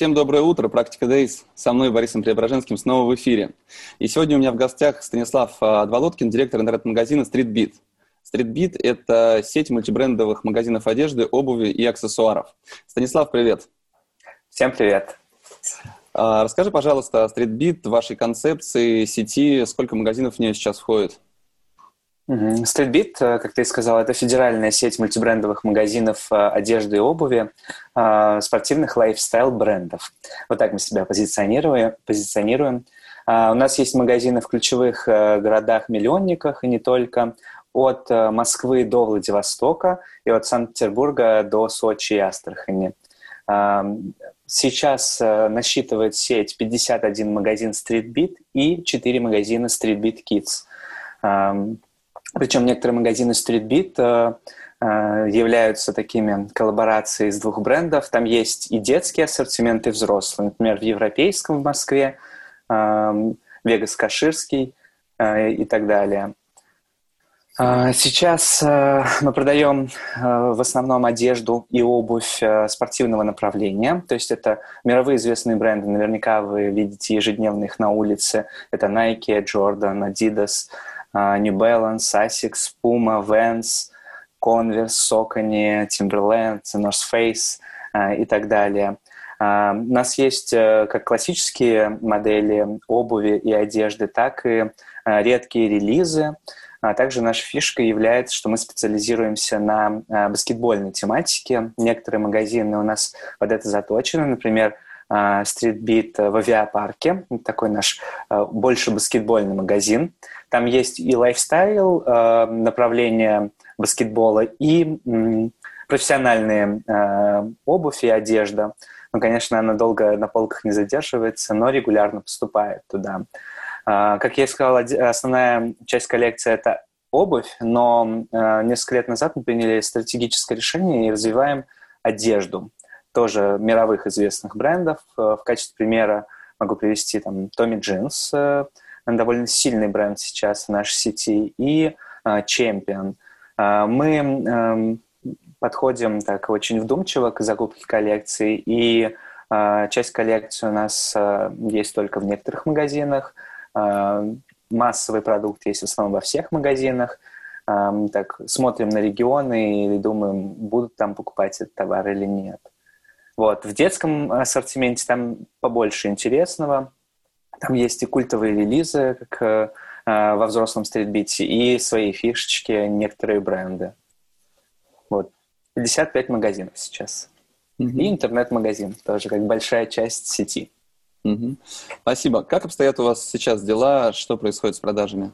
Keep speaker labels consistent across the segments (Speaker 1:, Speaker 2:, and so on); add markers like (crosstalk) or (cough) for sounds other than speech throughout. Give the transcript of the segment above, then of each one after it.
Speaker 1: Всем доброе утро, Практика Days. Со мной Борисом Преображенским снова в эфире. И сегодня у меня в гостях Станислав а, Адволоткин, директор интернет-магазина StreetBeat. StreetBeat – это сеть мультибрендовых магазинов одежды, обуви и аксессуаров. Станислав, привет.
Speaker 2: Всем привет.
Speaker 1: А, расскажи, пожалуйста, о StreetBeat, вашей концепции, сети, сколько магазинов в нее сейчас входит?
Speaker 2: Streetbeat, э, как ты сказал, это федеральная сеть мультибрендовых магазинов э, одежды и обуви, э, спортивных лайфстайл-брендов. Вот так мы себя позиционируем. У нас есть магазины в ключевых городах-миллионниках и не только, от Москвы до Владивостока и от Санкт-Петербурга до Сочи и Астрахани. Сейчас насчитывает сеть 51 магазин Streetbeat и 4 магазина Streetbeat Kids. Причем некоторые магазины Streetbeat э, э, являются такими коллаборацией из двух брендов. Там есть и детский ассортимент, и взрослый. Например, в Европейском в Москве, э, Вегас Каширский и так далее. Сейчас мы продаем в основном одежду и обувь спортивного направления. То есть это мировые известные бренды. Наверняка вы видите ежедневно их на улице. Это Nike, Jordan, Adidas – New Balance, Asics, Puma, Vans, Converse, Saucony, Timberland, North Face а, и так далее. А, у нас есть э, как классические модели обуви и одежды, так и редкие релизы. А также наша фишка является, что мы специализируемся на баскетбольной тематике. Некоторые магазины у нас под это заточены. Например, Street в авиапарке, такой наш больше баскетбольный магазин. Там есть и лайфстайл, э, направление баскетбола, и профессиональные э, обувь и одежда. Ну, конечно, она долго на полках не задерживается, но регулярно поступает туда. Э, как я сказал, основная часть коллекции – это обувь, но несколько лет назад мы приняли стратегическое решение и развиваем одежду, тоже мировых известных брендов. В качестве примера могу привести там Tommy Jeans – довольно сильный бренд сейчас в нашей сети, и а, Champion. А, мы эм, подходим так очень вдумчиво к закупке коллекции, и а, часть коллекции у нас есть только в некоторых магазинах, массовый продукт есть в основном во всех магазинах. Так, смотрим на регионы и думаем, будут там покупать этот товар или нет. Вот. В детском ассортименте там побольше интересного. Там есть и культовые релизы, как э, э, во взрослом стритбите, и свои фишечки, некоторые бренды. Вот. 55 магазинов сейчас. Mm-hmm. И интернет-магазин тоже, как большая часть сети.
Speaker 1: Mm-hmm. Спасибо. Как обстоят у вас сейчас дела? Что происходит с продажами?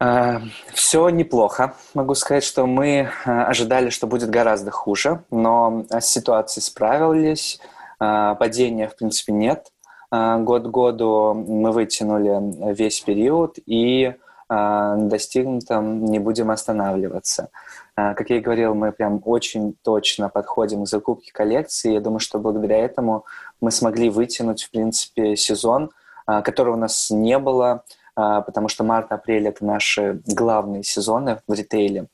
Speaker 2: Э, все неплохо. Могу сказать, что мы ожидали, что будет гораздо хуже, но с ситуацией справились. Падения, в принципе, нет. А, год году мы вытянули весь период и а, достигнутом не будем останавливаться. А, как я и говорил, мы прям очень точно подходим к закупке коллекции. Я думаю, что благодаря этому мы смогли вытянуть, в принципе, сезон, которого у нас не было, потому что март-апрель — это наши главные сезоны в ритейле.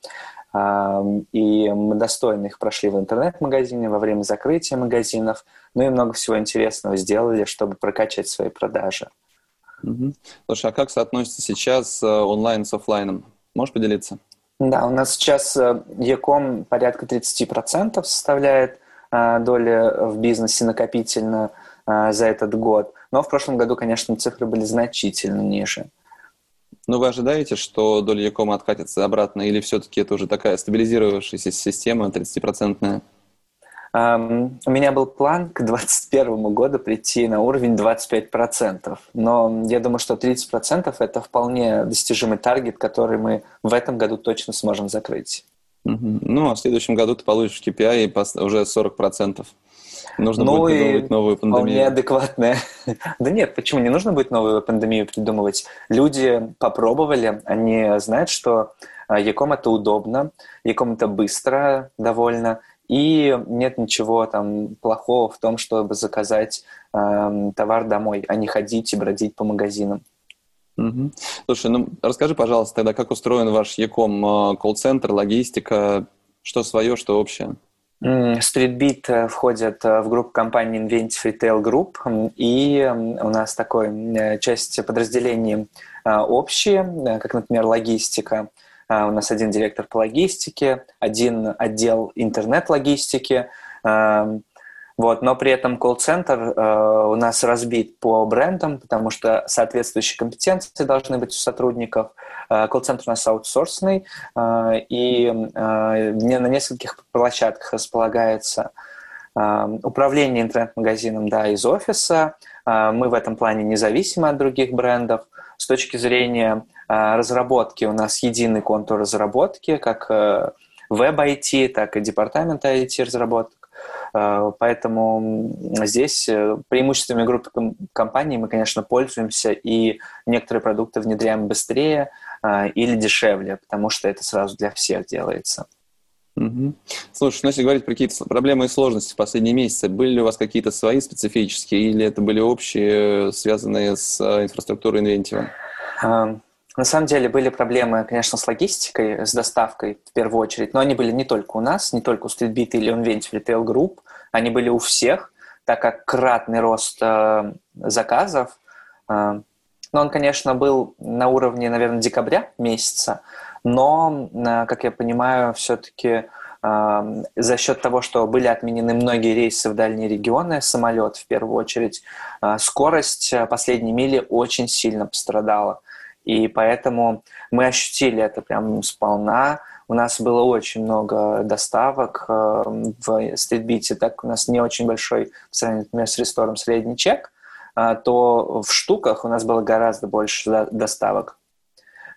Speaker 2: И мы достойно их прошли в интернет-магазине во время закрытия магазинов, ну и много всего интересного сделали, чтобы прокачать свои продажи.
Speaker 1: Угу. Слушай, а как соотносится сейчас э, онлайн с офлайном? Можешь поделиться?
Speaker 2: Да, у нас сейчас Яком порядка 30% составляет э, доля в бизнесе накопительно э, за этот год. Но в прошлом году, конечно, цифры были значительно ниже.
Speaker 1: Но вы ожидаете, что доля Якома откатится обратно, или все-таки это уже такая стабилизировавшаяся система 30-процентная?
Speaker 2: Um, у меня был план к 2021 году прийти на уровень 25%, но я думаю, что 30% это вполне достижимый таргет, который мы в этом году точно сможем закрыть.
Speaker 1: Ну, а в следующем году ты получишь KPI уже 40%. Нужно ну будет придумывать новую пандемию.
Speaker 2: Вполне адекватная. (laughs) да нет, почему? Не нужно будет новую пандемию придумывать. Люди попробовали, они знают, что Яком это удобно, Яком это быстро довольно, и нет ничего там плохого в том, чтобы заказать э, товар домой, а не ходить и бродить по магазинам.
Speaker 1: Угу. Слушай, ну расскажи, пожалуйста, тогда, как устроен ваш Яком колл-центр, логистика, что свое, что общее?
Speaker 2: StreetBeat э, входит э, в группу компании Inventive Retail Group, и у нас такой э, часть подразделений общие, как, например, логистика. У нас один директор по логистике, один отдел интернет-логистики, вот, но при этом колл-центр э, у нас разбит по брендам, потому что соответствующие компетенции должны быть у сотрудников. Э, колл-центр у нас аутсорсный, э, и э, на нескольких площадках располагается э, управление интернет-магазином да, из офиса. Э, мы в этом плане независимы от других брендов. С точки зрения э, разработки у нас единый контур разработки, как э, веб-IT, так и департамент IT-разработок. Э, поэтому здесь э, преимуществами группы компаний мы, конечно, пользуемся, и некоторые продукты внедряем быстрее э, или дешевле, потому что это сразу для всех делается.
Speaker 1: Угу. Слушай, ну если говорить про какие-то проблемы и сложности в последние месяцы, были ли у вас какие-то свои специфические, или это были общие, связанные с инфраструктурой Inventive?
Speaker 2: На самом деле были проблемы, конечно, с логистикой, с доставкой в первую очередь, но они были не только у нас, не только у StreetBeat или Unventive Retail Group, они были у всех, так как кратный рост э, заказов, э, но он, конечно, был на уровне, наверное, декабря месяца, но, э, как я понимаю, все-таки за счет того, что были отменены многие рейсы в дальние регионы, самолет в первую очередь, э, скорость э, последней мили очень сильно пострадала. И поэтому мы ощутили это прям сполна. У нас было очень много доставок э, в стритбите, так у нас не очень большой, по сравнению, с рестором средний чек, э, то в штуках у нас было гораздо больше доставок.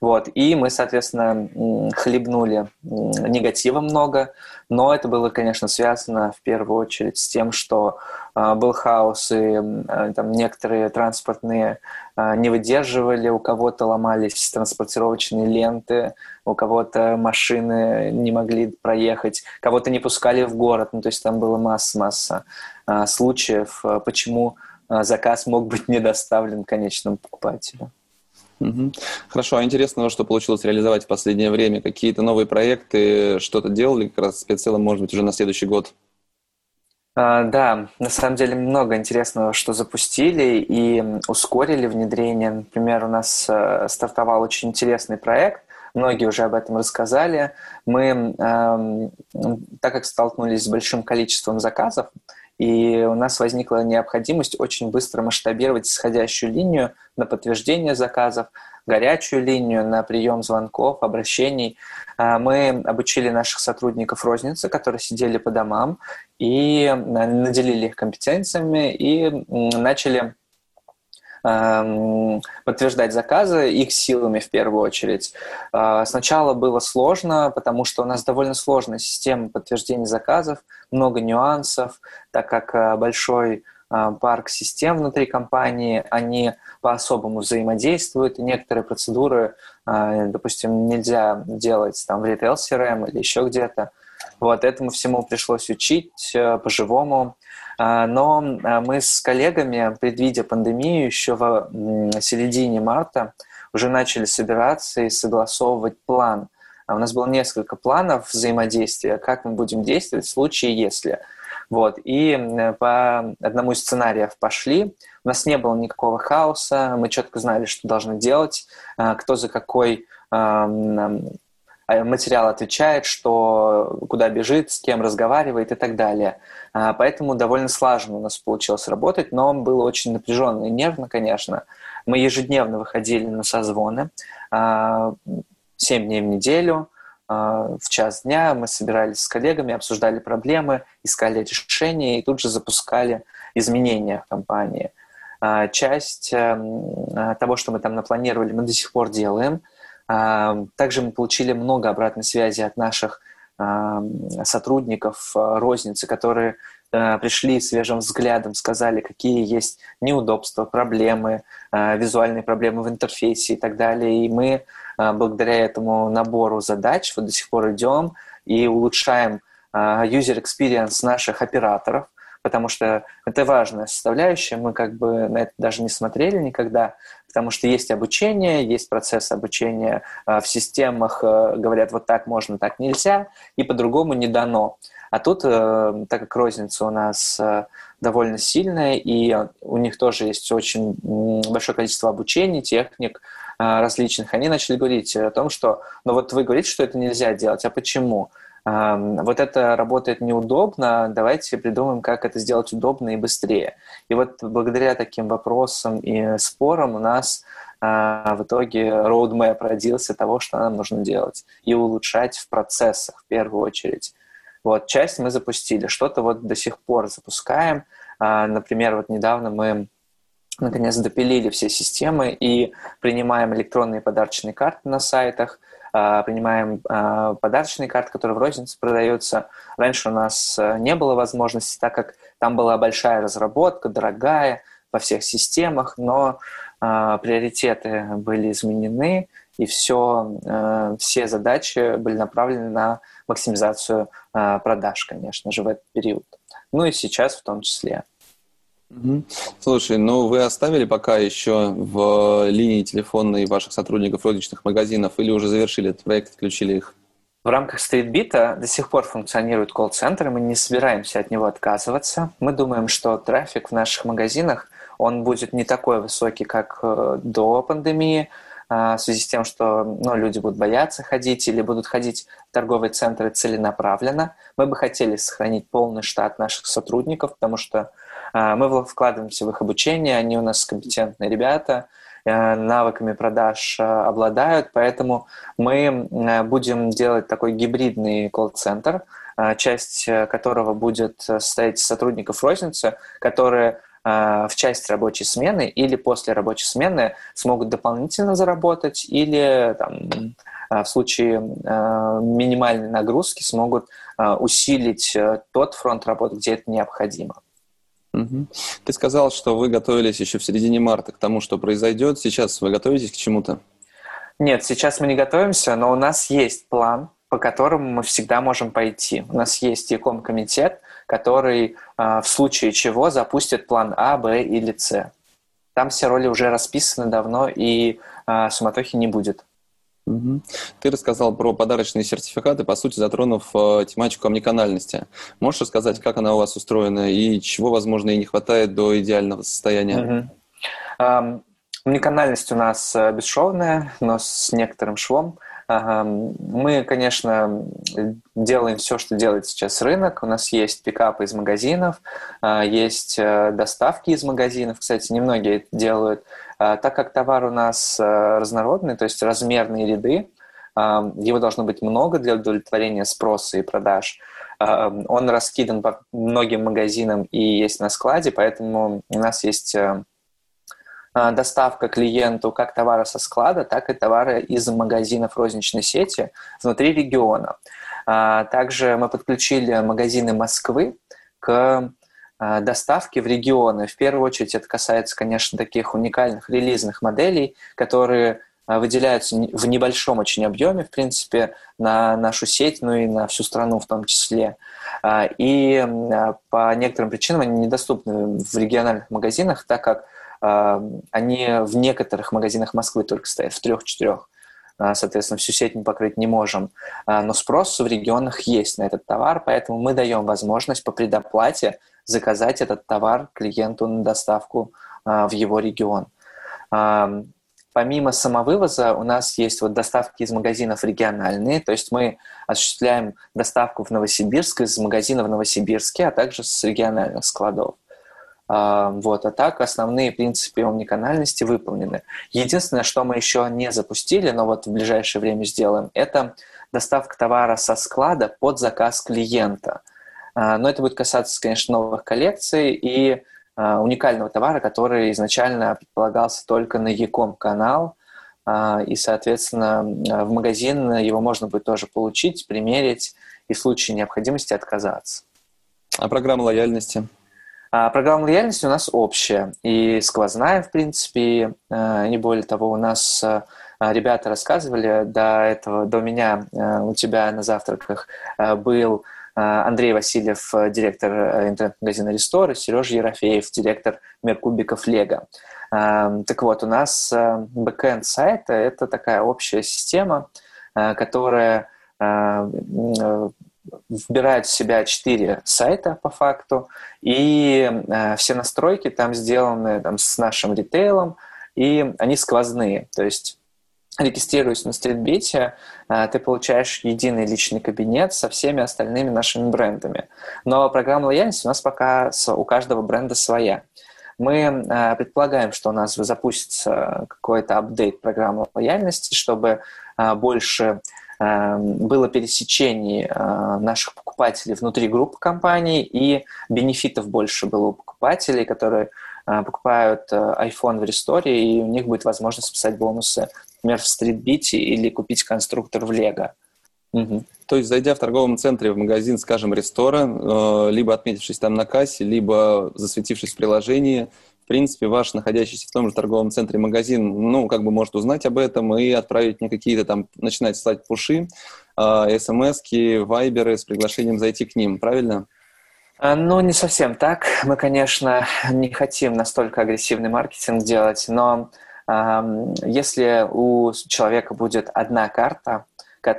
Speaker 2: Вот. И мы, соответственно, хлебнули негатива много, но это было, конечно, связано в первую очередь с тем, что э, был хаос, и э, там некоторые транспортные э, не выдерживали, у кого-то ломались транспортировочные ленты, у кого-то машины не могли проехать, кого-то не пускали в город, ну, то есть там было масса-масса случаев, почему заказ мог быть (laughs) не доставлен конечному покупателю.
Speaker 1: Хорошо, а интересного, что получилось реализовать в последнее время? Какие-то новые проекты, что-то делали как раз в прицелом, может быть, уже на следующий год?
Speaker 2: А, да, на самом деле много интересного, что запустили и ускорили внедрение. Например, у нас э, стартовал очень интересный проект, многие уже об этом рассказали. Мы, э, так как столкнулись с большим количеством заказов, и у нас возникла необходимость очень быстро масштабировать исходящую линию на подтверждение заказов, горячую линию на прием звонков, обращений. А, мы обучили наших сотрудников розницы, которые сидели по домам, и наделили их компетенциями и начали подтверждать заказы их силами в первую очередь. Э, сначала было сложно, потому что у нас довольно сложная система подтверждения заказов, много нюансов, так как э, большой э, парк систем внутри компании, они по-особому взаимодействуют, и некоторые процедуры, допустим, нельзя делать там в ритейл CRM или еще где-то. Вот этому всему пришлось учить по-живому. А, но а, мы с коллегами, предвидя пандемию, еще в середине марта уже начали собираться и согласовывать план. А у нас было несколько планов взаимодействия, как мы будем действовать в случае, если. Вот. И по одному из сценариев пошли. У нас не было никакого хаоса, мы четко знали, что должны делать, кто за какой материал отвечает, что куда бежит, с кем разговаривает и так далее. А, поэтому довольно слаженно у нас получилось работать, но было очень напряженно и нервно, конечно. Мы ежедневно выходили на созвоны, 7 а, дней в неделю, а, в час дня мы собирались с коллегами, обсуждали проблемы, искали решения и тут же запускали изменения в компании. Часть эм, того, что мы там напланировали, мы до сих пор делаем. Также мы получили много обратной связи от наших сотрудников розницы, которые пришли свежим взглядом, сказали, какие есть неудобства, проблемы, визуальные проблемы в интерфейсе и так далее. И мы благодаря этому набору задач вот до сих пор идем и улучшаем user experience наших операторов, потому что это важная составляющая. Мы как бы на это даже не смотрели никогда, потому что есть обучение, есть процесс обучения а, в системах, э, говорят, вот так можно, так нельзя, и по-другому не дано. А тут, э, так как розница у нас э, довольно сильная, и у них тоже есть очень большое количество обучений, техник различных, они начали говорить о том, что, ну вот вы говорите, что это нельзя делать, а почему? Вот это работает неудобно, давайте придумаем, как это сделать удобно и быстрее. И вот благодаря таким вопросам и спорам у нас а, в итоге roadmap родился того, что нам нужно делать, и улучшать в процессах в первую очередь. Вот, часть мы запустили, что-то вот до сих пор запускаем. А, например, вот недавно мы наконец допилили все системы и принимаем электронные подарочные карты на сайтах – принимаем а, подарочные карты, которые в рознице продаются. Раньше у нас э, не было возможности, так как там была большая разработка, дорогая во всех системах, но а, приоритеты были изменены, и все, э, все задачи были направлены на максимизацию продаж, конечно же, в этот период. Ну и сейчас в том числе.
Speaker 1: Слушай, ну вы оставили пока еще в линии телефонной ваших сотрудников розничных магазинов или уже завершили этот проект, отключили их?
Speaker 2: В рамках стритбита до сих пор функционирует колл-центр, и мы не собираемся от него отказываться. Мы думаем, что трафик в наших магазинах, он будет не такой высокий, как э, до пандемии, в связи с тем, что ну, люди будут бояться ходить или будут ходить в торговые центры целенаправленно. Мы бы хотели сохранить полный штат наших сотрудников, потому что мы вкладываемся в их обучение, они у нас компетентные ребята, э, навыками продаж э, обладают, поэтому мы э, будем делать такой гибридный колл-центр, часть которого будет состоять из сотрудников розницы, которые в часть рабочей смены или после рабочей смены смогут дополнительно заработать или там, в случае минимальной нагрузки смогут усилить тот фронт работы, где это необходимо.
Speaker 1: Ты сказал, что вы готовились еще в середине марта к тому, что произойдет. Сейчас вы готовитесь к чему-то?
Speaker 2: Нет, сейчас мы не готовимся, но у нас есть план, по которому мы всегда можем пойти. У нас есть ЕКОМ комитет, который э, в случае чего запустит план А, Б или С. Там все роли уже расписаны давно, и э, суматохи не будет.
Speaker 1: Ты рассказал про подарочные сертификаты, по сути, затронув э, тематику омниканальности. Можешь рассказать, как она у вас устроена и чего, возможно, и не хватает до идеального состояния?
Speaker 2: Угу. Омниканальность у нас э, бесшовная, но с некоторым швом. Мы, конечно, делаем все, что делает сейчас рынок. У нас есть пикапы из магазинов, а, есть э, доставки из магазинов. Кстати, немногие это делают. А, так как товар у нас э, разнородный, то есть размерные ряды, а, его должно быть много для удовлетворения спроса и продаж. Он раскидан по многим магазинам и есть на складе, поэтому у нас есть э, доставка клиенту как товара со склада, так и товара из магазинов розничной сети внутри региона. Также мы подключили магазины Москвы к а, доставки в регионы. В первую очередь это касается, конечно, таких уникальных релизных моделей, которые а, выделяются в небольшом очень объеме, в принципе, на нашу сеть, ну и на всю страну в том числе. А, и по некоторым причинам они недоступны в региональных магазинах, так как они в некоторых магазинах Москвы только стоят, в трех-четырех. Соответственно, всю сеть мы покрыть не можем. Но спрос в регионах есть на этот товар, поэтому мы даем возможность по предоплате заказать этот товар клиенту на доставку а, в его регион. А, помимо самовывоза у нас есть вот доставки из магазинов региональные, то есть мы осуществляем доставку в Новосибирск из магазина в Новосибирске, а также с региональных складов. А, вот, а так основные принципы омниканальности выполнены. Единственное, что мы еще не запустили, но вот в ближайшее время сделаем, это доставка товара со склада под заказ клиента – а, но это будет касаться, конечно, новых коллекций и а, уникального товара, который изначально предполагался только на Яком канал, и, соответственно, в магазин его можно будет тоже получить, примерить и в случае необходимости отказаться.
Speaker 1: А программа лояльности?
Speaker 2: А программа лояльности у нас общая и сквозная, в принципе, э, не более того, у нас э, ребята рассказывали до этого, до меня э, у тебя на завтраках был Андрей Васильев, директор интернет-магазина Рестор, и Сережа Ерофеев, директор Меркубиков Лего. Так вот, у нас бэкэнд сайта – это такая общая система, которая вбирает в себя четыре сайта по факту, и э, все настройки там сделаны там, с нашим ритейлом, и они сквозные. То есть регистрируясь на стритбите, э, ты получаешь единый личный кабинет со всеми остальными нашими брендами. Но программа лояльности у нас пока у каждого бренда своя. Мы э, предполагаем, что у нас запустится какой-то апдейт программы лояльности, чтобы э, больше было пересечение э, наших покупателей внутри группы компаний, и бенефитов больше было у покупателей, которые э, покупают э, iPhone в Ресторе, и у них будет возможность списать бонусы, например, в стритбите или купить конструктор в Лего.
Speaker 1: Угу. То есть, зайдя в торговом центре в магазин, скажем, Рестора, либо отметившись там на кассе, либо засветившись в приложении, принципе, ваш находящийся в том же торговом центре магазин, ну, как бы может узнать об этом и отправить мне какие-то там, начинать слать пуши, э, смс-ки, вайберы с приглашением зайти к ним, правильно?
Speaker 2: А, ну, не совсем так. Мы, конечно, не хотим настолько агрессивный маркетинг делать, но э, если у человека будет одна карта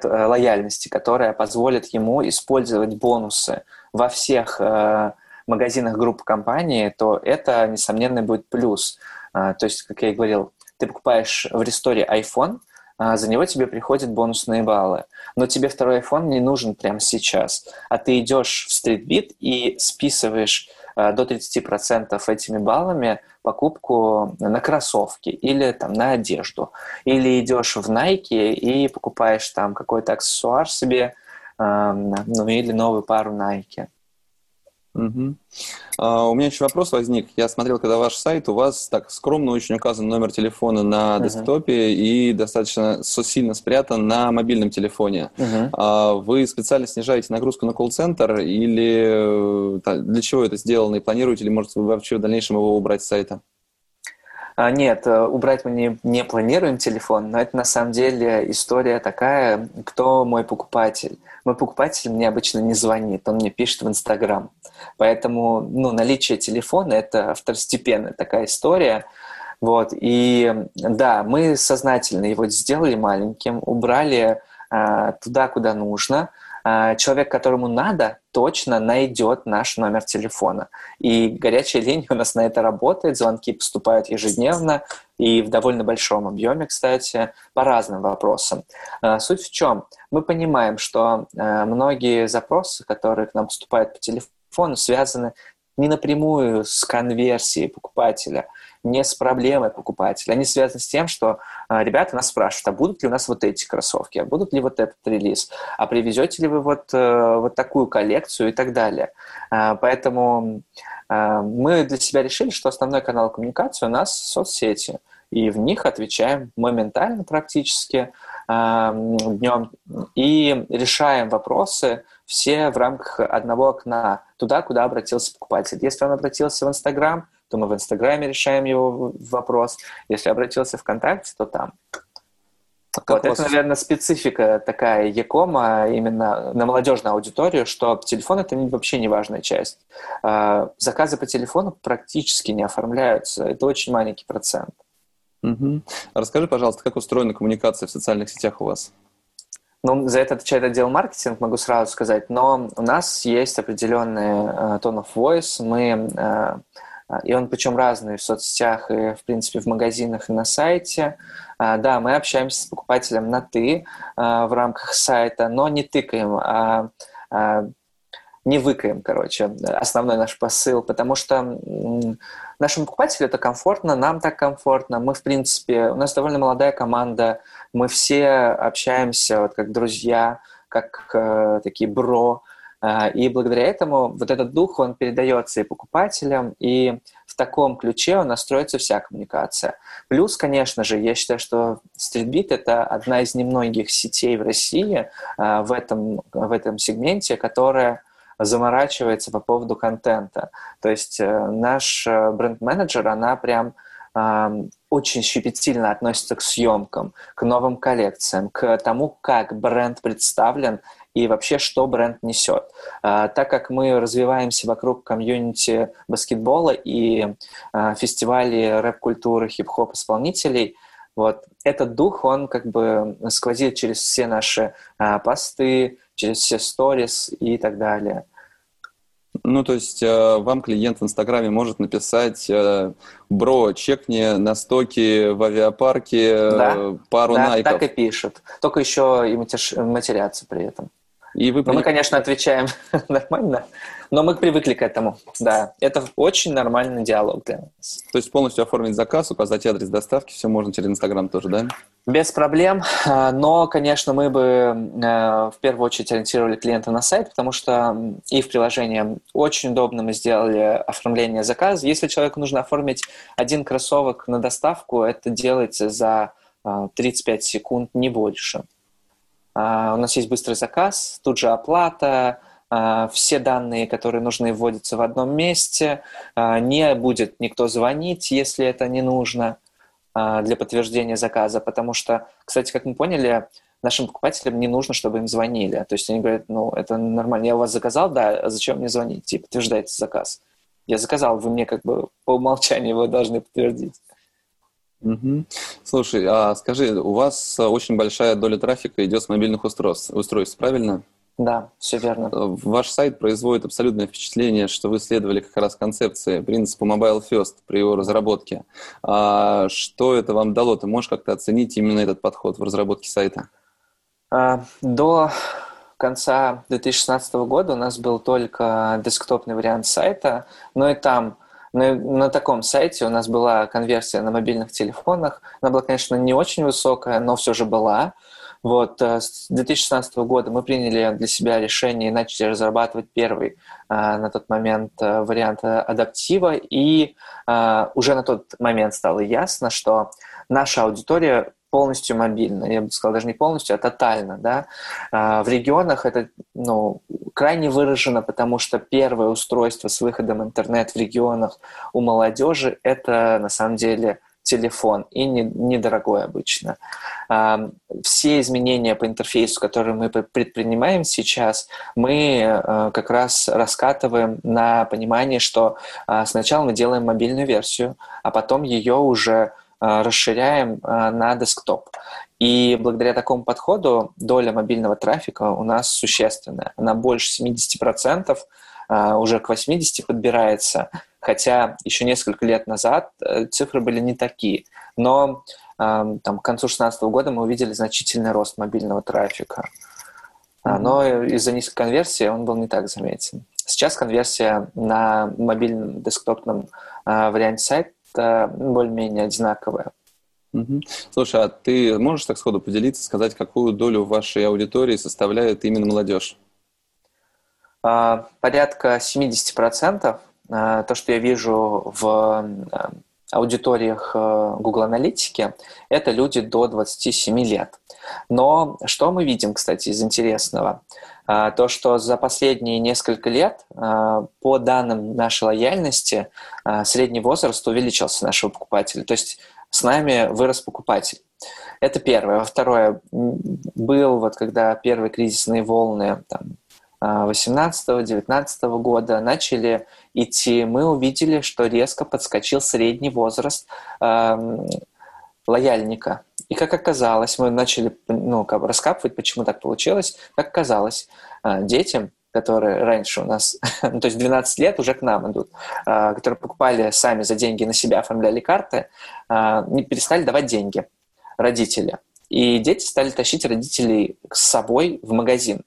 Speaker 2: лояльности, которая позволит ему использовать бонусы во всех э, магазинах группы компании, то это, несомненно, будет плюс. А, то есть, как я и говорил, ты покупаешь в ресторе iPhone, а, за него тебе приходят бонусные баллы. Но тебе второй iPhone не нужен прямо сейчас. А ты идешь в StreetBit и списываешь а, до 30% этими баллами покупку на кроссовки или там на одежду. Или идешь в Nike и покупаешь там какой-то аксессуар себе, ну или новую пару Nike.
Speaker 1: Угу. А, у меня еще вопрос возник. Я смотрел, когда ваш сайт, у вас так скромно очень указан номер телефона на uh-huh. десктопе и достаточно сильно спрятан на мобильном телефоне. Uh-huh. А, вы специально снижаете нагрузку на колл-центр или э, для чего это сделано и планируете, или может вы вообще в дальнейшем его убрать с сайта?
Speaker 2: А, нет, э, убрать мы не, не планируем телефон, но это на самом деле история такая, кто мой покупатель. Мой покупатель мне обычно не звонит, он мне пишет в Инстаграм. Поэтому ну, наличие телефона – это второстепенная такая история. Вот. И да, мы сознательно его сделали маленьким, убрали а, туда, куда нужно – человек, которому надо, точно найдет наш номер телефона. И горячая линия у нас на это работает, звонки поступают ежедневно и в довольно большом объеме, кстати, по разным вопросам. А, суть в чем? Мы понимаем, что а, многие запросы, которые к нам поступают по телефону, связаны не напрямую с конверсией покупателя, не с проблемой покупателя. Они связаны с тем, что э, ребята нас спрашивают, а будут ли у нас вот эти кроссовки, а будут ли вот этот релиз, а привезете ли вы вот, э, вот такую коллекцию и так далее. Э, поэтому э, мы для себя решили, что основной канал коммуникации у нас соцсети, и в них отвечаем моментально практически днем и решаем вопросы все в рамках одного окна, туда, куда обратился покупатель. Если он обратился в Инстаграм, то мы в Инстаграме решаем его вопрос. Если обратился ВКонтакте, то там. Вот, это, наверное, специфика такая Якома именно на молодежную аудиторию, что телефон это вообще не важная часть. А, заказы по телефону практически не оформляются. Это очень маленький процент.
Speaker 1: Угу. Расскажи, пожалуйста, как устроена коммуникация в социальных сетях у вас?
Speaker 2: Ну, за это отвечает отдел маркетинг, могу сразу сказать, но у нас есть определенный uh, tone of voice. Мы а, и он причем разный в соцсетях и, в принципе, в магазинах и на сайте. А, да, мы общаемся с покупателем на «ты» а, в рамках сайта, но не тыкаем, а не выкаем, короче, основной наш посыл, потому что нашему покупателю это комфортно, нам так комфортно, мы, в принципе, у нас довольно молодая команда, мы все общаемся вот как друзья, как э, такие бро, а, и благодаря этому вот этот дух, он передается и покупателям, и в таком ключе у нас строится вся коммуникация. Плюс, конечно же, я считаю, что StreetBeat — это одна из немногих сетей в России э, в, этом, в этом сегменте, которая заморачивается по поводу контента. То есть э, наш э, бренд-менеджер, она прям очень щепетильно относится к съемкам, к новым коллекциям, к тому, как бренд представлен и вообще, что бренд несет. А, так как мы развиваемся вокруг комьюнити баскетбола и а, фестивалей рэп-культуры, хип-хоп исполнителей, вот этот дух, он как бы сквозит через все наши а, посты, через все сторис и так далее.
Speaker 1: Ну, то есть э, вам клиент в Инстаграме может написать, э, бро, чекни на стоке в авиапарке
Speaker 2: да,
Speaker 1: пару
Speaker 2: да,
Speaker 1: найков.
Speaker 2: так и пишет. Только еще и матерятся при этом.
Speaker 1: И вы...
Speaker 2: Мы, конечно, отвечаем (laughs) нормально, но мы привыкли к этому. Да, это очень нормальный диалог для нас.
Speaker 1: То есть полностью оформить заказ, указать адрес доставки, все можно через Инстаграм тоже, да?
Speaker 2: Без проблем, а, но, конечно, мы бы э, в первую очередь ориентировали клиента на сайт, потому что и в приложении очень удобно мы сделали оформление заказа. Если человеку нужно оформить один кроссовок на доставку, это делается за 35 а, секунд, не больше. А, у нас есть быстрый заказ, тут же оплата, а, все данные, которые нужны, вводятся в одном месте, а, не будет никто звонить, если это не нужно для подтверждения заказа, потому что, кстати, как мы поняли, нашим покупателям не нужно, чтобы им звонили. То есть они говорят, ну, это нормально, я у вас заказал, да, а зачем мне звонить? И подтверждайте заказ. Я заказал, вы мне как бы по умолчанию вы должны подтвердить.
Speaker 1: Угу. Слушай, а скажи, у вас очень большая доля трафика идет с мобильных устройств, устройств правильно?
Speaker 2: Да, все верно. Э,
Speaker 1: ваш сайт производит абсолютное впечатление, что вы следовали как раз концепции, принципу Mobile First при его разработке. А что это вам дало? Ты можешь как-то оценить именно этот подход в разработке сайта?
Speaker 2: А, до конца 2016 года у нас был только десктопный вариант сайта, но и там на, на таком сайте у нас была конверсия на мобильных телефонах. Она была, конечно, не очень высокая, но все же была. Вот, э, с 2016 года мы приняли для себя решение и начали разрабатывать первый э, на тот момент э, вариант адаптива, и уже на тот момент стало ясно, что наша аудитория полностью мобильно, я бы сказал, даже не полностью, а тотально, да. А, в регионах это, ну, крайне выражено, потому что первое устройство с выходом интернет в регионах у молодежи – это, на самом деле, телефон, и не, недорогой обычно. А, все изменения по интерфейсу, которые мы предпринимаем сейчас, мы а, как раз раскатываем на понимание, что сначала мы делаем мобильную версию, а потом ее уже расширяем э, на десктоп. И благодаря такому подходу доля мобильного трафика у нас существенная. Она больше 70%, э, уже к 80% подбирается, хотя еще несколько лет назад цифры были не такие. Но там, к концу 2016 года мы увидели значительный рост мобильного трафика. Но из-за низкой конверсии он был не так заметен. Сейчас конверсия на мобильном десктопном варианте сайта более-менее одинаковая.
Speaker 1: Угу. Слушай, а ты можешь так сходу поделиться, сказать, какую долю вашей аудитории составляет именно молодежь?
Speaker 2: А, порядка 70%. А, то, что я вижу в а, аудиториях Google Аналитики, это люди до 27 лет. Но что мы видим, кстати, из интересного? А, то, что за последние несколько лет, а, по данным нашей лояльности, а, средний возраст увеличился нашего покупателя. То есть с нами вырос покупатель. Это первое. Второе, был вот когда первые кризисные волны там, 18-19 года начали идти, мы увидели, что резко подскочил средний возраст лояльника. И как оказалось, мы начали ну, как бы раскапывать, почему так получилось. Как оказалось, а, детям, которые раньше у нас, (laughs) ну, то есть 12 лет уже к нам идут, а, которые покупали сами за деньги на себя, оформляли карты, а, не перестали давать деньги родители. И дети стали тащить родителей с собой в магазин.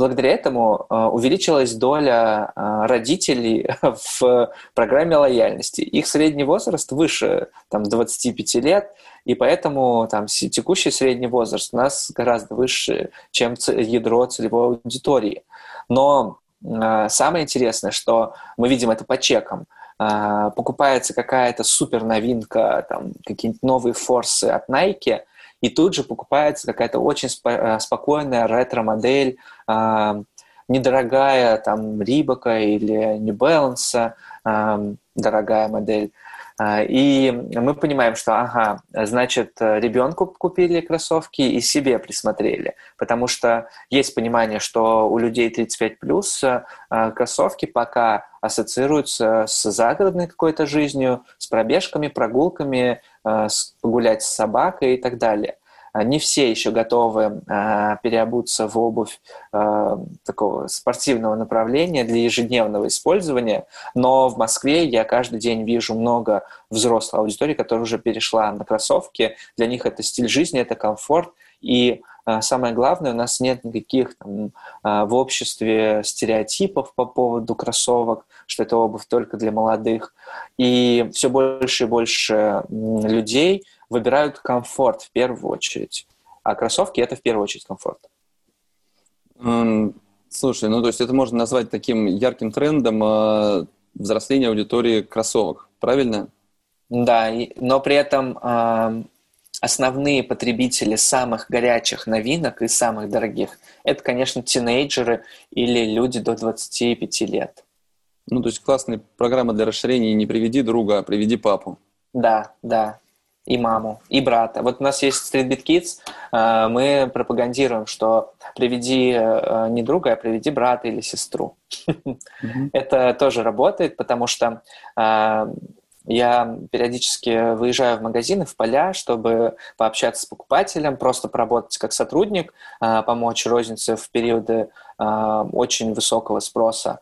Speaker 2: Благодаря этому увеличилась доля родителей (laughs) в программе лояльности. Их средний возраст выше там, 25 лет, и поэтому там, текущий средний возраст у нас гораздо выше, чем ядро целевой аудитории. Но э, самое интересное, что мы видим это по чекам. покупается какая-то супер новинка, там какие-нибудь новые форсы от Nike, и тут же покупается какая-то очень спокойная ретро-модель, недорогая там Рибака или New Balance, дорогая модель, а, и мы понимаем, что, ага, значит, ребенку купили кроссовки и себе присмотрели, потому что есть понимание, что у людей 35 плюс а, кроссовки пока ассоциируются с загородной какой-то жизнью, с пробежками, прогулками, погулять с собакой и так далее. А, не все еще готовы а, переобуться в обувь такого спортивного направления для ежедневного использования, но в Москве я каждый день вижу много взрослой аудитории, которая уже перешла на кроссовки. Для них это стиль жизни, это комфорт, и самое главное, у нас нет никаких там, в обществе стереотипов по поводу кроссовок, что это обувь только для молодых. И все больше и больше людей выбирают комфорт в первую очередь. А кроссовки — это в первую очередь комфорт.
Speaker 1: Слушай, ну то есть это можно назвать таким ярким трендом э, взросления аудитории кроссовок, правильно?
Speaker 2: Да, но при этом основные потребители самых горячих новинок и самых дорогих – это, конечно, тинейджеры или люди до 25 лет.
Speaker 1: Ну, то есть классная программа для расширения «Не приведи друга, а приведи папу».
Speaker 2: Да, да и маму, и брата. Вот у нас есть Streetbeat Kids, э, мы пропагандируем, что приведи э, не друга, а приведи брата или сестру. (laughs) Это тоже работает, потому что э, я периодически выезжаю в магазины, в поля, чтобы пообщаться с покупателем, просто поработать как сотрудник, помочь рознице в периоды очень высокого спроса.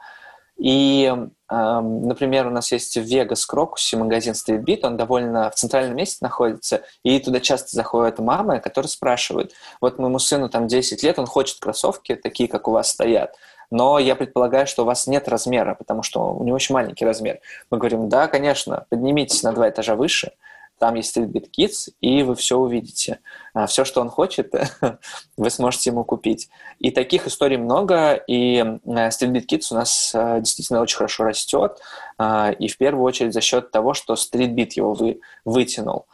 Speaker 2: И, например, у нас есть в Вегас Крокусе магазин Street Beat, он довольно в центральном месте находится, и туда часто заходят мамы, которые спрашивают, вот моему сыну там 10 лет, он хочет кроссовки, такие, как у вас стоят, но я предполагаю, что у вас нет размера, потому что у него очень маленький размер. Мы говорим, да, конечно, поднимитесь на два этажа выше, там есть Streetbeat Kids, и вы все увидите. А, все, что он хочет, (laughs) вы сможете ему купить. И таких историй много, и Streetbeat Kids у нас а, действительно очень хорошо растет, а, и в первую очередь за счет того, что Streetbeat его вы, вытянул.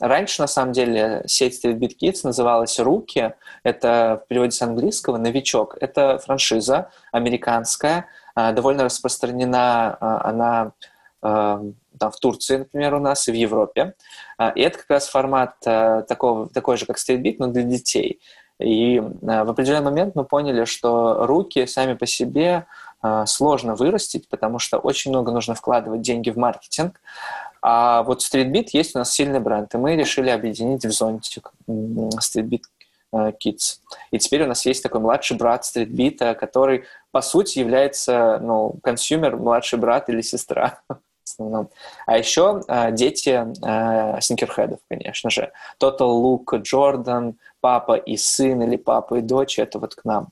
Speaker 2: Раньше, на самом деле, сеть Streetbeat Kids называлась «Руки». Это в переводе с английского «Новичок». Это франшиза американская, довольно распространена она там, в Турции, например, у нас, и в Европе. А, и это как раз формат такого, такой же, как StreetBeat, но для детей. И в определенный момент мы поняли, что Rookie сами по себе сложно вырастить, потому что очень много нужно вкладывать деньги в маркетинг. А вот Street Beat есть у нас сильный бренд, и мы решили объединить в зонтик Street Beat Kids. И теперь у нас есть такой младший брат Street Beat, который, по сути, является ну, consumer, младший брат или сестра. (laughs) А еще э, дети э, sneakerhead ов, конечно же. Total Look, Джордан, папа и сын или папа и дочь, это вот к нам.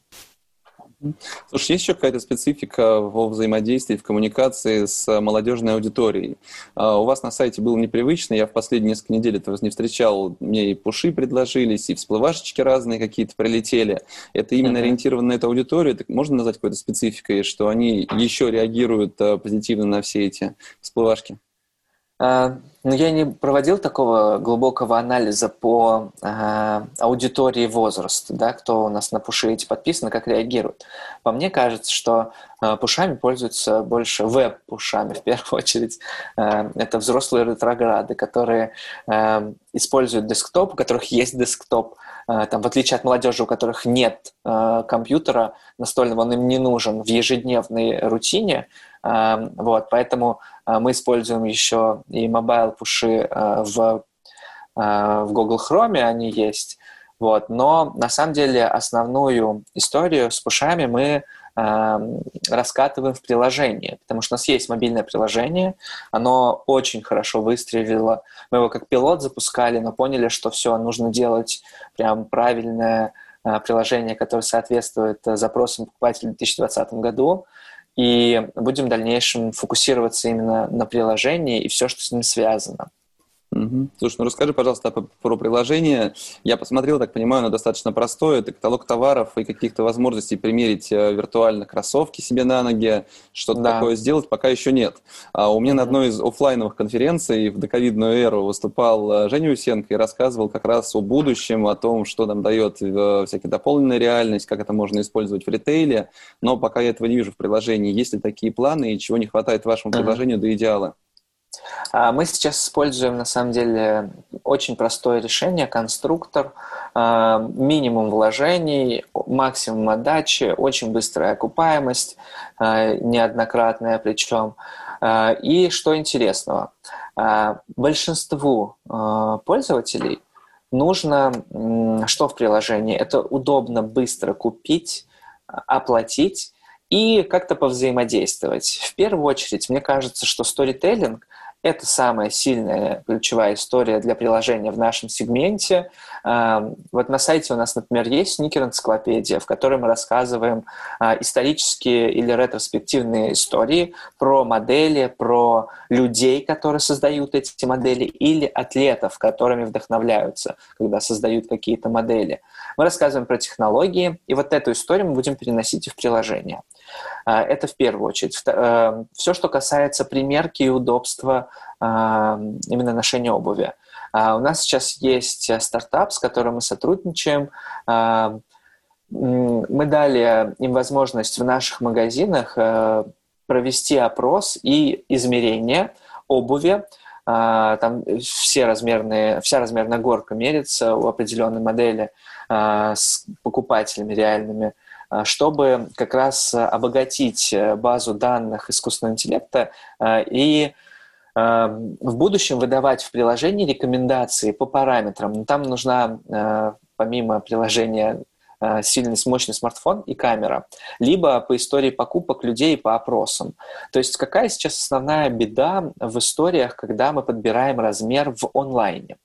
Speaker 1: Слушай, есть еще какая-то специфика во взаимодействии, в коммуникации с молодежной аудиторией? А, у вас на сайте было непривычно, я в последние несколько недель этого не встречал, мне и пуши предложились, и всплывашечки разные какие-то прилетели. Это именно uh-huh. ориентировано на эту аудиторию? Так можно назвать какой-то спецификой, что они еще реагируют а, позитивно на все эти всплывашки?
Speaker 2: А, но я не проводил такого глубокого анализа по э, аудитории возраста, да, кто у нас на пуши эти подписаны, как реагируют. По мне кажется, что э, пушами пользуются больше веб-пушами (laughs) в первую очередь. Э, это взрослые ретрограды, которые э, используют десктоп, у которых есть десктоп. Э, там, в отличие от молодежи, у которых нет э, компьютера настольного, он им не нужен в ежедневной рутине. Э, вот, поэтому мы используем еще и mobile пуши э, в, э, в Google Chrome, они есть. Вот. Но на самом деле основную историю с пушами мы э, раскатываем в приложении, потому что у нас есть мобильное приложение, оно очень хорошо выстрелило. Мы его как пилот запускали, но поняли, что все, нужно делать прям правильное приложение, которое соответствует запросам покупателей в 2020 году и будем в дальнейшем фокусироваться именно на приложении и все, что с ним связано.
Speaker 1: Угу. Слушай, ну расскажи, пожалуйста, про приложение. Я посмотрел, так понимаю, оно достаточно простое. Это каталог товаров и каких-то возможностей примерить э, виртуально кроссовки себе на ноги. Что-то да. такое сделать пока еще нет. А у меня угу. на одной из офлайновых конференций в доковидную эру выступал э, Женя Усенко и рассказывал как раз о будущем, о том, что нам дает э, всякая дополненная реальность, как это можно использовать в ритейле. Но пока я этого не вижу в приложении. Есть ли такие планы и чего не хватает вашему угу. приложению до идеала?
Speaker 2: А, мы сейчас используем, на самом деле, очень простое решение, конструктор, а, минимум вложений, максимум отдачи, очень быстрая окупаемость, а, неоднократная причем. И что интересного, большинству пользователей нужно, что в приложении, это удобно быстро купить, оплатить и как-то повзаимодействовать. В первую очередь, мне кажется, что сторителлинг – это самая сильная ключевая история для приложения в нашем сегменте. Эм, вот на сайте у нас, например, есть сникер-энциклопедия, в которой мы рассказываем э, исторические или ретроспективные истории про модели, про людей, которые создают эти модели, или атлетов, которыми вдохновляются, когда создают какие-то модели. Мы рассказываем про технологии, и вот эту историю мы будем переносить и в приложение. А, это в первую очередь. Э, Все, что касается примерки и удобства а, именно ношения обуви. А, у нас сейчас есть стартап, с которым мы сотрудничаем. Мы дали им возможность в наших магазинах э, провести опрос и измерение обуви. Там все размерные, вся размерная горка мерится у определенной модели с покупателями реальными. А, чтобы как раз обогатить э, базу данных искусственного интеллекта а, и а, в будущем выдавать в приложении рекомендации по параметрам. Там нужна, помимо приложения Э, сильный, мощный смартфон и камера, либо по истории покупок людей по опросам. То есть какая сейчас основная беда в историях, когда мы подбираем размер в онлайне?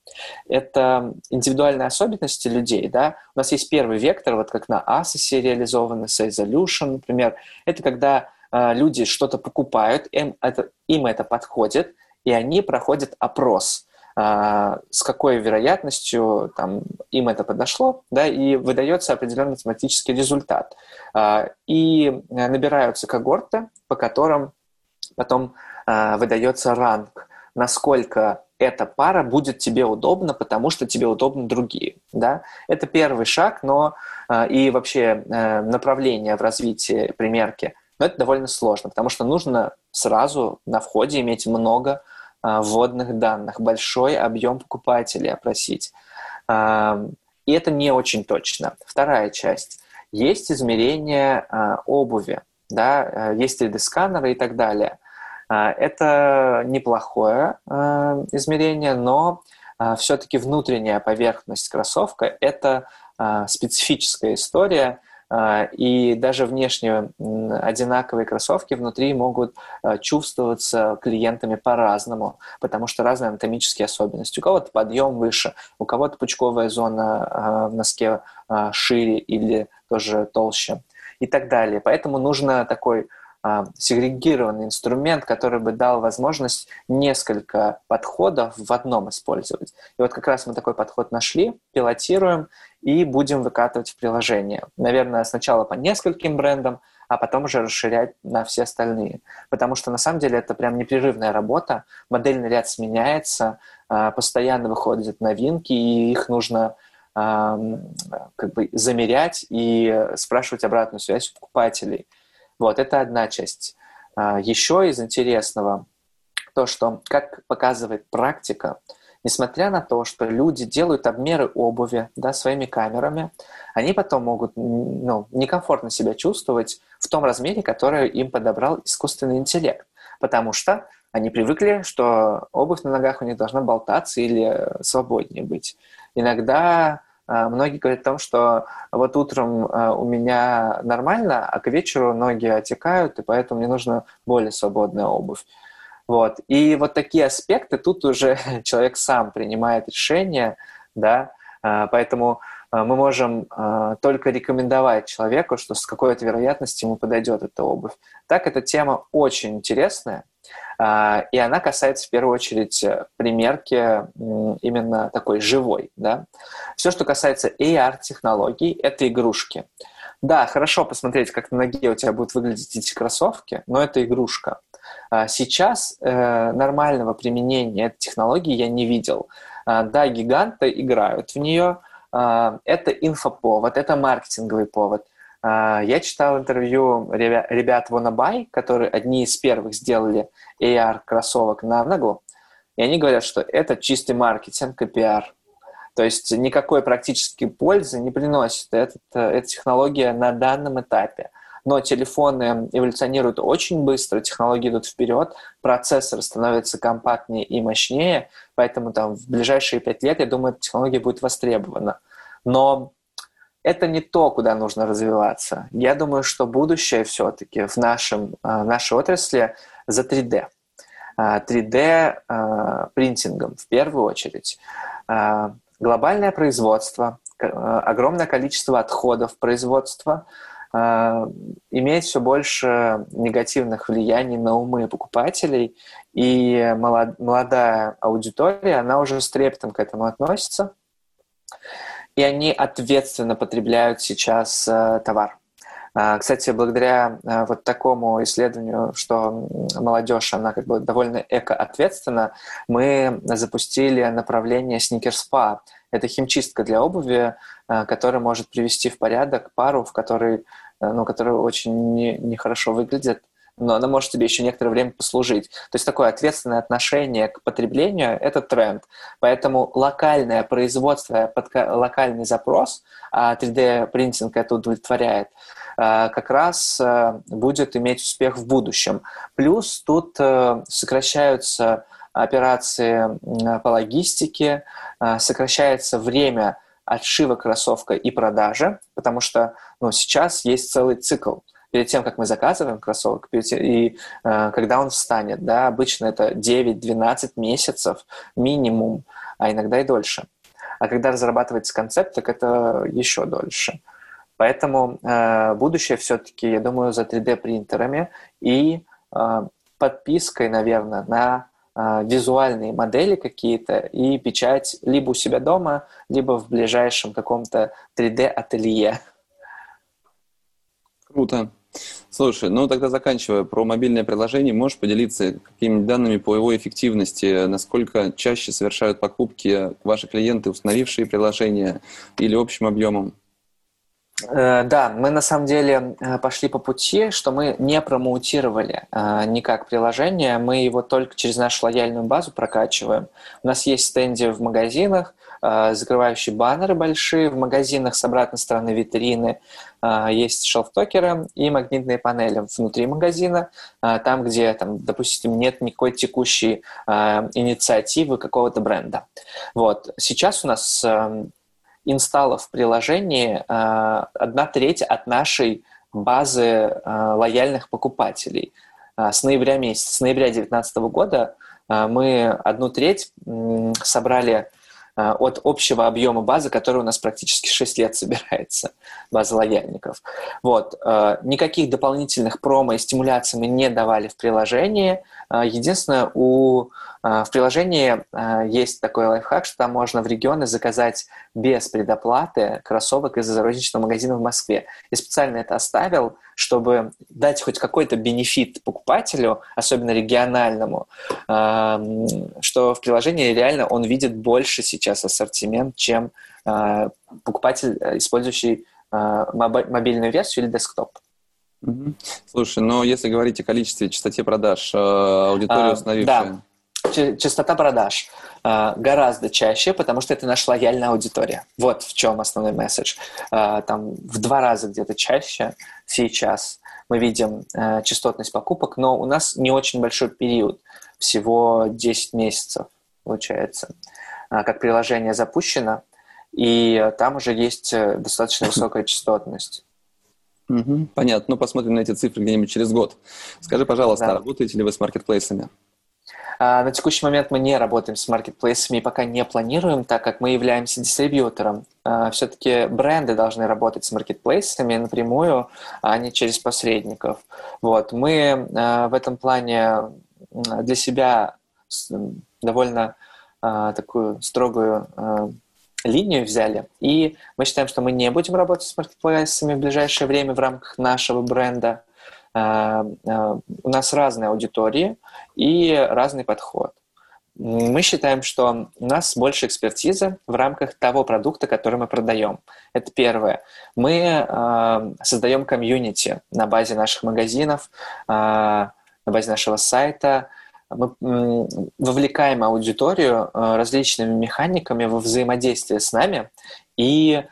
Speaker 2: Это индивидуальные особенности людей. Да? У нас есть первый вектор, вот как на Asus реализованы, Solution, например. Это когда э, люди что-то покупают, им это, им это подходит, и они проходят опрос – с какой вероятностью там, им это подошло, да, и выдается определенный математический результат. А, и набираются когорты, по которым потом а, выдается ранг, насколько эта пара будет тебе удобна, потому что тебе удобны другие. Да? Это первый шаг, но и вообще э, направление в развитии примерки, но это довольно сложно, потому что нужно сразу на входе иметь много а, вводных данных, большой объем покупателей опросить. А, и это не очень точно. Вторая часть. Есть измерение а, обуви, да, есть 3D-сканеры и так далее. Это неплохое измерение, но все-таки внутренняя поверхность кроссовка – это специфическая история, а, и даже внешне одинаковые кроссовки внутри могут а, чувствоваться клиентами по-разному, потому что разные анатомические особенности. У кого-то подъем выше, у кого-то пучковая зона а, в носке шире или тоже толще и так далее. Поэтому нужно такой сегрегированный инструмент, который бы дал возможность несколько подходов в одном использовать. И вот как раз мы такой подход нашли, пилотируем и будем выкатывать в приложение. Наверное, сначала по нескольким брендам, а потом уже расширять на все остальные. Потому что на самом деле это прям непрерывная работа, модельный ряд сменяется, а, постоянно выходят новинки, и их нужно как бы замерять и спрашивать обратную связь у покупателей. Вот, это одна часть. А, еще из интересного то, что, как показывает практика, несмотря на то, что люди делают обмеры обуви да, своими камерами, они потом могут ну, некомфортно себя чувствовать в том размере, который им подобрал искусственный интеллект. Потому что они привыкли, что обувь на ногах у них должна болтаться или свободнее быть. Иногда многие говорят о том, что вот утром а, у меня нормально, а к вечеру ноги отекают, и поэтому мне нужна более свободная обувь. Вот. И вот такие аспекты тут уже (laughs) человек сам принимает решение, да, а, поэтому мы можем только рекомендовать человеку, что с какой-то вероятностью ему подойдет эта обувь. Так, эта тема очень интересная. И она касается в первую очередь примерки именно такой живой. Да? Все, что касается AR-технологий, это игрушки. Да, хорошо посмотреть, как на ноге у тебя будут выглядеть эти кроссовки, но это игрушка. Сейчас э, нормального применения этой технологии я не видел. Да, гиганты играют в нее, это инфоповод, это маркетинговый повод – а, я читал интервью ребят Wannaby, которые одни из первых сделали AR-кроссовок на ногу, и они говорят, что это чистый маркетинг и пиар. То есть никакой практической пользы не приносит этот, эта технология на данном этапе. Но телефоны эволюционируют очень быстро, технологии идут вперед, процессор становится компактнее и мощнее, поэтому там в ближайшие пять лет, я думаю, эта технология будет востребована. Но это не то, куда нужно развиваться. Я думаю, что будущее все-таки в нашем, э, нашей отрасли за 3D. 3D э, принтингом в первую очередь. Э, глобальное производство, огромное количество отходов производства имеет все больше негативных влияний на умы покупателей, и молодая аудитория, она уже с трепетом к этому относится и они ответственно потребляют сейчас э, товар. А, кстати, благодаря э, вот такому исследованию, что молодежь, она как бы довольно эко-ответственна, мы запустили направление сникерспа. Это химчистка для обуви, э, которая может привести в порядок пару, в которой, ну, которая очень нехорошо не выглядит, но она может тебе еще некоторое время послужить. То есть такое ответственное отношение к потреблению – это тренд. Поэтому локальное производство, под локальный запрос, а 3D-принтинг это удовлетворяет, а, как раз а, будет иметь успех в будущем. Плюс тут э, сокращаются операции по логистике, сокращается время отшива кроссовка и продажи, потому что ну, сейчас есть целый цикл – перед тем, как мы заказываем кроссовок, и э, когда он встанет, да, обычно это 9-12 месяцев минимум, а иногда и дольше. А когда разрабатывается концепт, так это еще дольше. Поэтому э, будущее все-таки, я думаю, за 3D-принтерами и э, подпиской, наверное, на э, визуальные модели какие-то и печать либо у себя дома, либо в ближайшем каком-то 3D-ателье.
Speaker 1: Круто. Слушай, ну тогда заканчивая про мобильное приложение, можешь поделиться какими-нибудь данными по его эффективности, насколько чаще совершают покупки ваши клиенты, установившие приложение, или общим объемом?
Speaker 2: Э, да, мы на самом деле э, пошли по пути, что мы не промоутировали э, никак приложение, мы его только через нашу лояльную базу прокачиваем. У нас есть стенды в магазинах, закрывающие баннеры большие, в магазинах с обратной стороны витрины есть шелфтокеры и магнитные панели внутри магазина, там, где, там, допустим, нет никакой текущей инициативы какого-то бренда. Вот. Сейчас у нас эм, инсталлов в приложении э, одна треть от нашей базы э, лояльных покупателей. Э, с ноября месяца, с ноября 2019 года мы одну треть собрали от общего объема базы, который у нас практически 6 лет собирается, (laughs) база лояльников. Вот. Никаких дополнительных промо и стимуляций мы не давали в приложении. Единственное, у в приложении есть такой лайфхак, что там можно в регионы заказать без предоплаты кроссовок из розничного магазина в Москве. И специально это оставил, чтобы дать хоть какой-то бенефит покупателю, особенно региональному, а, что в приложении реально он видит больше сейчас ассортимент, чем покупатель, использующий мобильную версию или десктоп.
Speaker 1: Слушай, но если говорить о количестве, частоте продаж, аудитория установившая...
Speaker 2: Да частота продаж э, гораздо чаще, потому что это наша лояльная аудитория. Вот в чем основной месседж. Э, там в два раза где-то чаще сейчас мы видим э, частотность покупок, но у нас не очень большой период, всего 10 месяцев получается, как приложение запущено, и там уже есть достаточно высокая (laughs) частотность.
Speaker 1: Угу, понятно. Ну, посмотрим на эти цифры где-нибудь через год. Скажи, пожалуйста, да. работаете ли вы с маркетплейсами?
Speaker 2: А, на текущий момент мы не работаем с маркетплейсами и пока не планируем, так как мы являемся дистрибьютором. А, Все-таки бренды должны работать с маркетплейсами напрямую, а не через посредников. Вот. Мы а, в этом плане для себя довольно такую строгую линию взяли, и мы считаем, что мы не будем работать с маркетплейсами в ближайшее время в рамках нашего бренда. У нас разные аудитории и разный подход. Мы считаем, что у нас больше экспертизы в рамках того продукта, который мы продаем. Это первое. Мы э, создаем комьюнити на базе наших магазинов, э, на базе нашего сайта. Мы э, вовлекаем аудиторию э, различными механиками во взаимодействие с нами и а,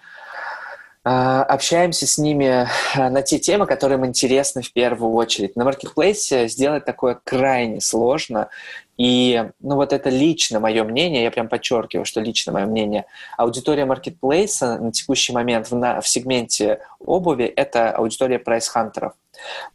Speaker 2: общаемся с ними а, на те темы, которые им интересны в первую очередь. На маркетплейсе сделать такое крайне сложно. И, ну, вот это лично мое мнение, я прям подчеркиваю, что лично мое мнение. Аудитория маркетплейса на текущий момент в, на, в сегменте обуви – это аудитория прайс-хантеров.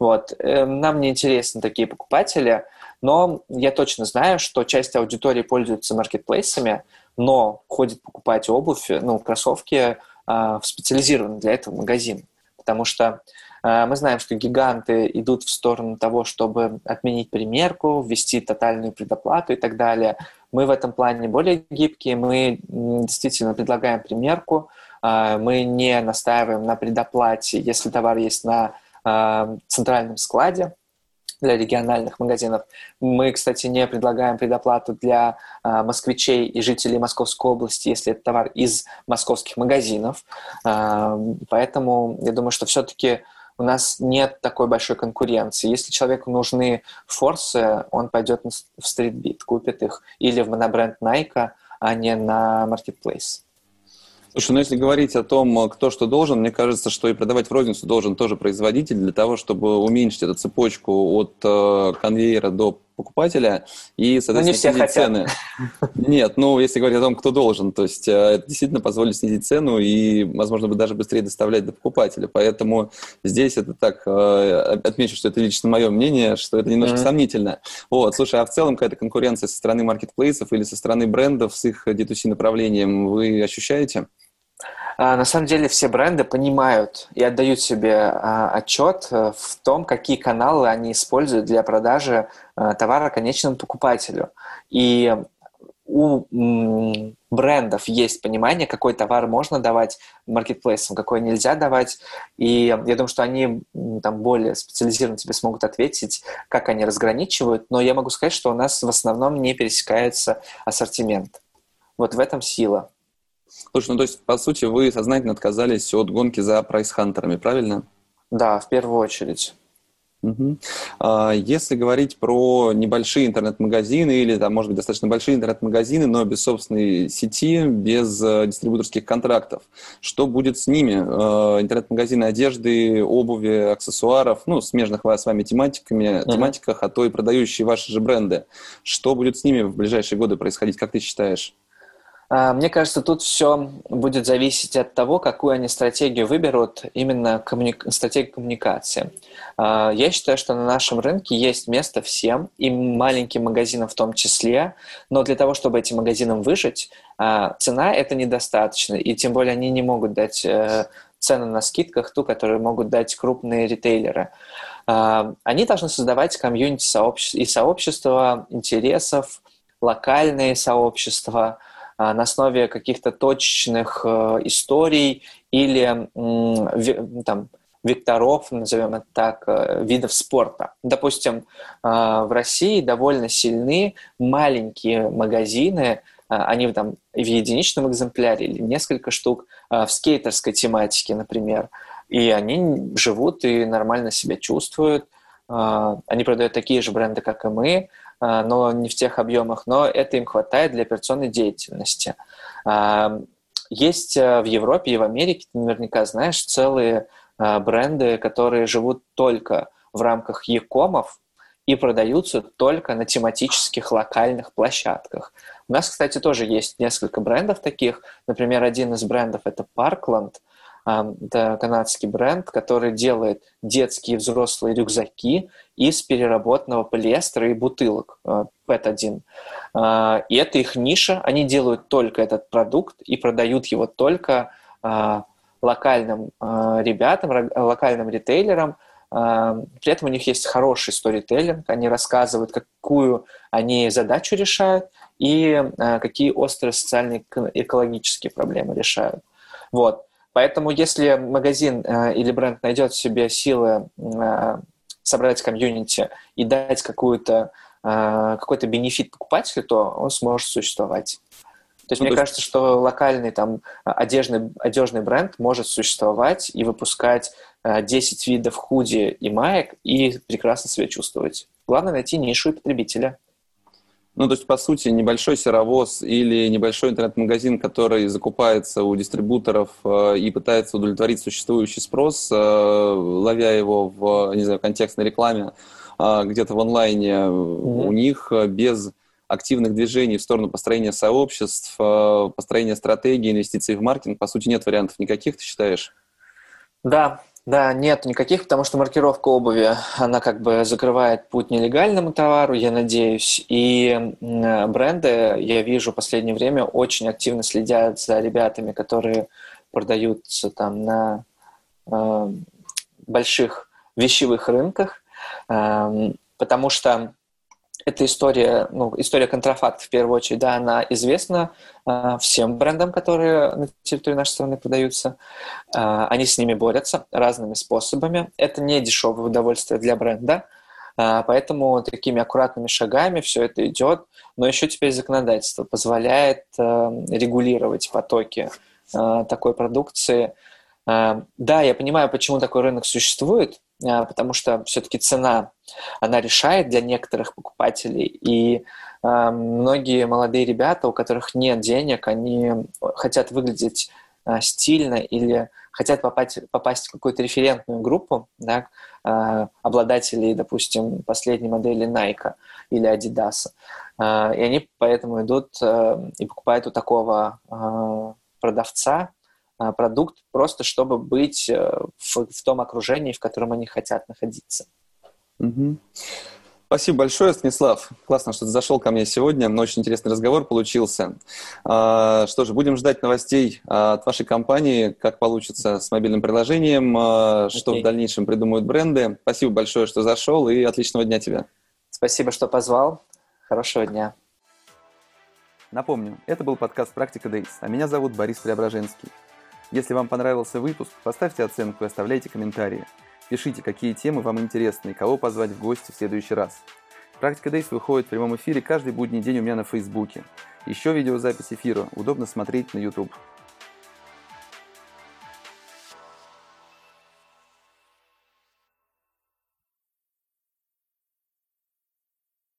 Speaker 2: Вот. Эм, нам не интересны такие покупатели, но я точно знаю, что часть аудитории пользуется маркетплейсами, но ходит покупать обувь, ну, кроссовки – а, в специализированный для этого магазин. Потому что а, мы знаем, что гиганты идут в сторону того, чтобы отменить примерку, ввести тотальную предоплату и так далее. Мы в этом плане более гибкие, мы действительно предлагаем примерку, а, мы не настаиваем на предоплате, если товар есть на центральном складе, для региональных магазинов. Мы, кстати, не предлагаем предоплату для э, москвичей и жителей Московской области, если это товар из московских магазинов. Э, поэтому я думаю, что все-таки у нас нет такой большой конкуренции. Если человеку нужны форсы, он пойдет в стритбит, купит их или в монобренд Nike, а не на Marketplace.
Speaker 1: Слушай, ну если говорить о том, кто что должен, мне кажется, что и продавать в розницу должен тоже производитель для того, чтобы уменьшить эту цепочку от э, конвейера до покупателя и, соответственно, не все снизить цены. Нет, ну, если говорить о том, кто должен, то есть э, это действительно позволит снизить цену и, возможно, бы даже быстрее доставлять до покупателя. Поэтому здесь это так, э, отмечу, что это лично мое мнение, что это немножко mm-hmm. сомнительно. Вот, слушай, а в целом какая-то конкуренция со стороны маркетплейсов или со стороны брендов с их D2C направлением вы ощущаете?
Speaker 2: А, на самом деле все бренды понимают и отдают себе а, отчет э, в том, какие каналы они используют для продажи товара конечному покупателю. И у брендов есть понимание, какой товар можно давать маркетплейсам, какой нельзя давать. И я думаю, что они там более специализированно тебе смогут ответить, как они разграничивают. Но я могу сказать, что у нас в основном не пересекается ассортимент. Вот в этом сила.
Speaker 1: Слушай, ну то есть, по сути, вы сознательно отказались от гонки за прайс-хантерами, правильно?
Speaker 2: Да, в первую очередь.
Speaker 1: Угу. Если говорить про небольшие интернет-магазины или, там, может быть, достаточно большие интернет-магазины, но без собственной сети, без э, дистрибуторских контрактов, что будет с ними? Э, интернет-магазины одежды, обуви, аксессуаров, ну, смежных с вами тематиками, угу. тематиках, а то и продающие ваши же бренды. Что будет с ними в ближайшие годы происходить, как ты считаешь?
Speaker 2: А, мне кажется, тут все будет зависеть от того, какую они стратегию выберут, именно коммуни... стратегию коммуникации. А, я считаю, что на нашем рынке есть место всем, и маленьким магазинам в том числе, но для того, чтобы этим магазинам выжить, а, цена это недостаточно, и тем более они не могут дать э, цену на скидках, ту, которую могут дать крупные ритейлеры. Они должны создавать комьюнити и сообщества интересов, локальные сообщества – на основе каких-то точечных э, историй или там, векторов, назовем это так, э, видов спорта. Допустим, а, в России довольно сильны маленькие магазины, а, они там в единичном экземпляре или несколько штук в скейтерской тематике, например, и они живут и нормально себя чувствуют. Они продают такие же бренды, как и мы, а, но не в тех объемах, но это им хватает для операционной деятельности. А, есть э, в Европе и в Америке, ты наверняка знаешь, целые а, бренды, которые живут только в рамках якомов и продаются только на тематических локальных площадках. У нас, кстати, тоже есть несколько брендов таких. Например, один из брендов – это Parkland – это канадский бренд, который делает детские и взрослые рюкзаки из переработанного полиэстера и бутылок PET-1. А, и это их ниша. Они делают только этот продукт и продают его только а, локальным а, ребятам, локальным ритейлерам, При этом у них есть хороший сторителлинг, они рассказывают, какую они задачу решают и какие острые социальные экологические проблемы решают. Вот. Поэтому если магазин или бренд найдет в себе силы собрать комьюнити и дать какую-то какой-то бенефит покупателю, то он сможет существовать. То есть ну, мне то кажется, что локальный там одежный, одежный бренд может существовать и выпускать 10 видов худи и маек и прекрасно себя чувствовать. Главное найти нишу и потребителя.
Speaker 1: Ну, то есть, по сути, небольшой серовоз или небольшой интернет-магазин, который закупается у дистрибуторов э, и пытается удовлетворить существующий спрос, э, ловя его в, не знаю, контекстной рекламе, э, где-то в онлайне, mm-hmm. у них без активных движений в сторону построения сообществ, построения стратегии, инвестиций в маркетинг, по сути, нет вариантов никаких, ты считаешь?
Speaker 2: Да, да, нет никаких, потому что маркировка обуви, она как бы закрывает путь нелегальному товару, я надеюсь. И бренды, я вижу в последнее время, очень активно следят за ребятами, которые продаются там на э, больших вещевых рынках, э, потому что эта история, ну, история контрафакта в первую очередь, да, она известна э, всем брендам, которые на территории нашей страны продаются. Э, они с ними борются разными способами. Это не дешевое удовольствие для бренда, э, поэтому такими аккуратными шагами все это идет. Но еще теперь законодательство позволяет э, регулировать потоки э, такой продукции. Э, да, я понимаю, почему такой рынок существует, потому что все-таки цена, она решает для некоторых покупателей, и э, многие молодые ребята, у которых нет денег, они хотят выглядеть э, стильно или хотят попасть, попасть в какую-то референтную группу, да, э, обладателей, допустим, последней модели Nike или Adidas, э, и они поэтому идут э, и покупают у такого э, продавца, а, продукт, просто чтобы быть э, в, в том окружении, в котором они хотят находиться.
Speaker 1: Угу. Спасибо большое, Станислав. Классно, что ты зашел ко мне сегодня. Очень интересный разговор получился. А, что же, будем ждать новостей а, от вашей компании, как получится с мобильным приложением, okay. что в дальнейшем придумают бренды. Спасибо большое, что зашел, и отличного дня тебе.
Speaker 2: Спасибо, что позвал. Хорошего дня.
Speaker 1: Напомню, это был подкаст «Практика Дейс», а меня зовут Борис Преображенский. Если вам понравился выпуск, поставьте оценку и оставляйте комментарии. Пишите, какие темы вам интересны и кого позвать в гости в следующий раз. Практика Дейс выходит в прямом эфире каждый будний день у меня на Фейсбуке. Еще видеозапись эфира удобно смотреть на YouTube.